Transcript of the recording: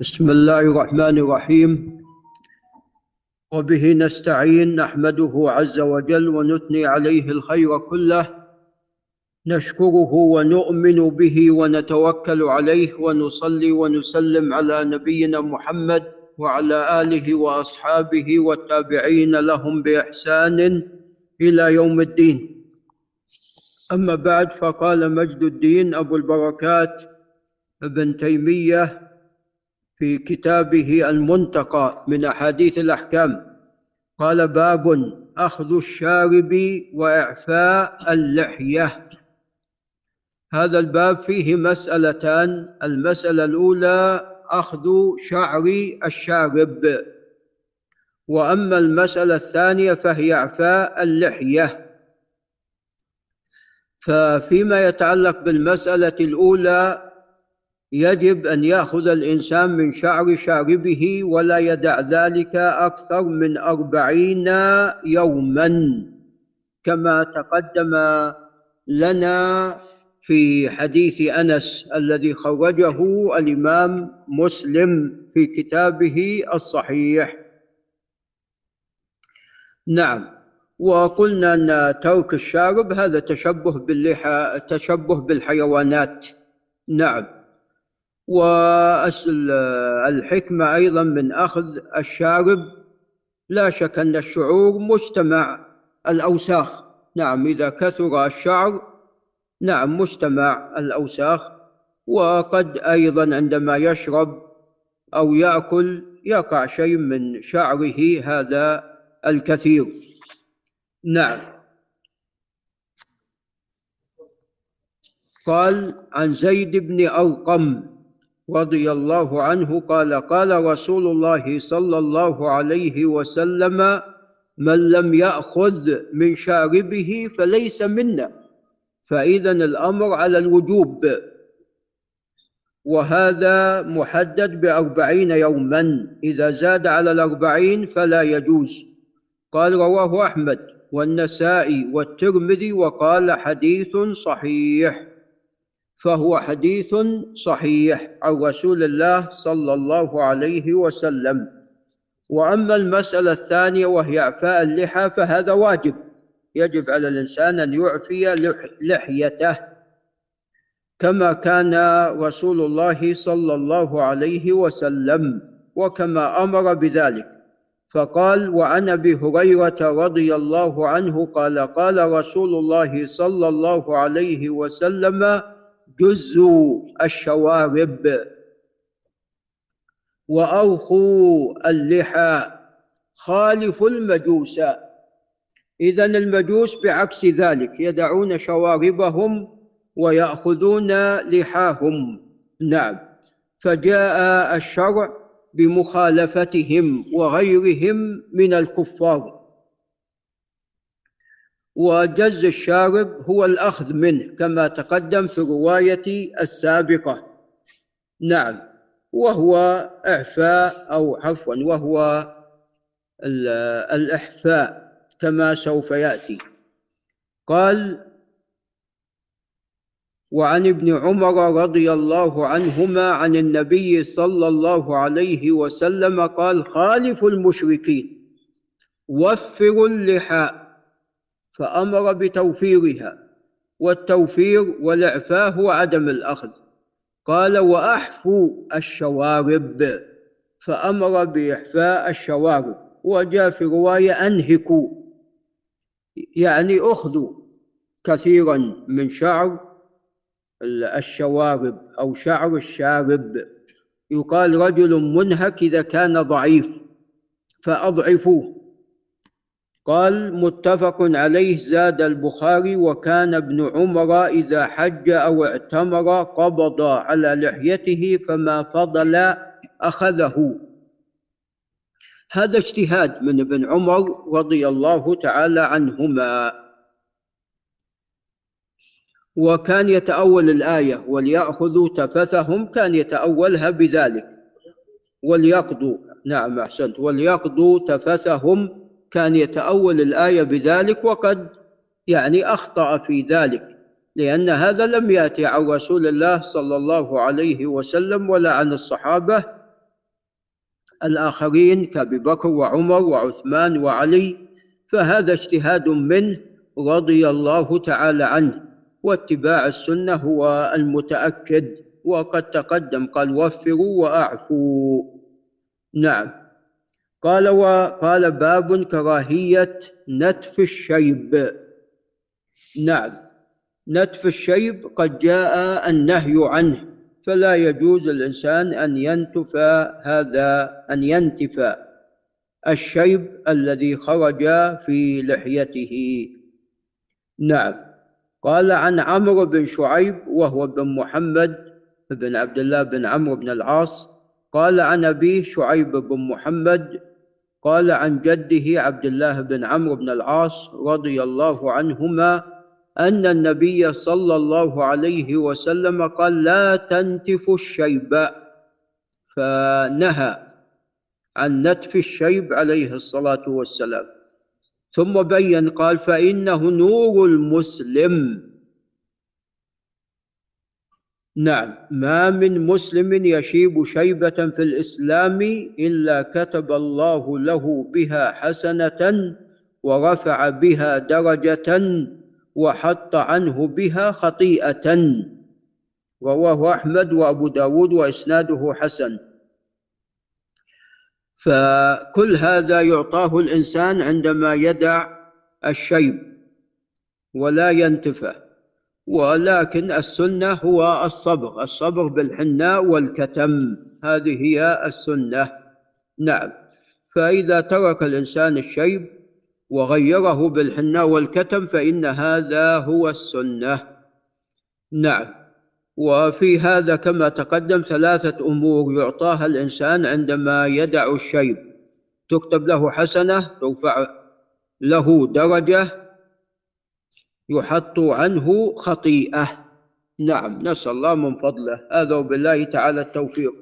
بسم الله الرحمن الرحيم. وبه نستعين نحمده عز وجل ونثني عليه الخير كله. نشكره ونؤمن به ونتوكل عليه ونصلي ونسلم على نبينا محمد وعلى آله وأصحابه والتابعين لهم بإحسان إلى يوم الدين. أما بعد فقال مجد الدين أبو البركات ابن تيمية في كتابه المنتقى من أحاديث الأحكام. قال باب أخذ الشارب وإعفاء اللحية. هذا الباب فيه مسألتان المسألة الأولى أخذ شعر الشارب. وأما المسألة الثانية فهي إعفاء اللحية. ففيما يتعلق بالمسألة الأولى يجب أن يأخذ الإنسان من شعر شاربه ولا يدع ذلك أكثر من أربعين يوما. كما تقدم لنا في حديث أنس الذي خرجه الإمام مسلم في كتابه الصحيح. نعم وقلنا أن ترك الشارب هذا تشبه باللحى تشبه بالحيوانات. نعم. والحكمة أيضا من أخذ الشارب. لا شك أن الشعور مجتمع الأوساخ. نعم إذا كثر الشعر نعم مجتمع الأوساخ. وقد أيضا عندما يشرب أو يأكل يقع شيء من شعره هذا الكثير. نعم. قال عن زيد بن أرقم رضي الله عنه قال قال رسول الله صلى الله عليه وسلم من لم يأخذ من شاربه فليس منا فإذا الأمر على الوجوب. وهذا محدد بأربعين يوما إذا زاد على الأربعين فلا يجوز. قال رواه أحمد والنسائي والترمذي وقال حديث صحيح. فهو حديث صحيح عن رسول الله صلى الله عليه وسلم. وأما المسألة الثانية وهي أعفاء اللحى فهذا واجب. يجب على الإنسان أن يعفي لحيته. كما كان رسول الله صلى الله عليه وسلم وكما أمر بذلك. فقال وعن ابي هريره رضي الله عنه قال قال رسول الله صلى الله عليه وسلم جزوا الشوارب وأوخوا اللحى. خالفوا المجوس. إذا المجوس بعكس ذلك يدعون شواربهم ويأخذون لحاهم. نعم. فجاء الشرع بمخالفتهم وغيرهم من الكفار. وجز الشارب هو الأخذ منه كما تقدم في الرواية السابقة. نعم وهو إعفاء أو عفوا وهو الإحفاء كما سوف يأتي. قال وعن ابن عمر رضي الله عنهما عن النبي صلى الله عليه وسلم قال خالفوا المشركين وفروا اللحاء. فأمر بتوفيرها والتوفير والإعفاء هو عدم الأخذ. قال وأحفوا الشوارب. فأمر بإحفاء الشوارب وجاء في رواية أنهكوا. يعني أخذوا كثيرا من شعر الشوارب أو شعر الشارب. يقال رجل منهك إذا كان ضعيف فأضعفوه. قال متفق عليه زاد البخاري وكان ابن عمر إذا حج أو اعتمر قبض على لحيته فما فضل أخذه. هذا اجتهاد من ابن عمر رضي الله تعالى عنهما. وكان يتأول الآية وليأخذوا تفثهم كان يتأولها بذلك. وليقضوا نعم أحسنت وليقضوا تفثهم كان يتأول الآية بذلك وقد يعني أخطأ في ذلك لأن هذا لم يأتي عن رسول الله صلى الله عليه وسلم ولا عن الصحابة الآخرين كأبي بكر وعمر وعثمان وعلي فهذا اجتهاد منه رضي الله تعالى عنه واتباع السنة هو المتأكد وقد تقدم قال وفروا وأعفوا. نعم. قال وقال باب كراهية نتف الشيب. نعم. نتف الشيب قد جاء النهي عنه فلا يجوز الإنسان أن ينتف هذا أن ينتف الشيب الذي خرج في لحيته. نعم. قال عن عمرو بن شعيب وهو بن محمد بن عبد الله بن عمرو بن العاص قال عن أبيه شعيب بن محمد قال عن جده عبد الله بن عمرو بن العاص رضي الله عنهما أن النبي صلى الله عليه وسلم قال لا تنتف الشيب فنهى عن نتف الشيب عليه الصلاة والسلام. ثم بين قال فإنه نور المسلم. نعم. ما من مسلم يشيب شيبة في الإسلام إلا كتب الله له بها حسنة ورفع بها درجة وحط عنه بها خطيئة. رواه أحمد وأبو داود وإسناده حسن. فكل هذا يعطاه الإنسان عندما يدع الشيب ولا ينتفه ولكن السنة هو الصبر الصبر بالحناء والكتم. هذه هي السنة. نعم. فإذا ترك الإنسان الشيب وغيره بالحناء والكتم فإن هذا هو السنة. نعم. وفي هذا كما تقدم ثلاثة أمور يعطاها الإنسان عندما يدع الشيب. تكتب له حسنة ترفع له درجة يحط عنه خطيئة. نعم نسأل الله من فضله. هذا وبالله تعالى التوفيق.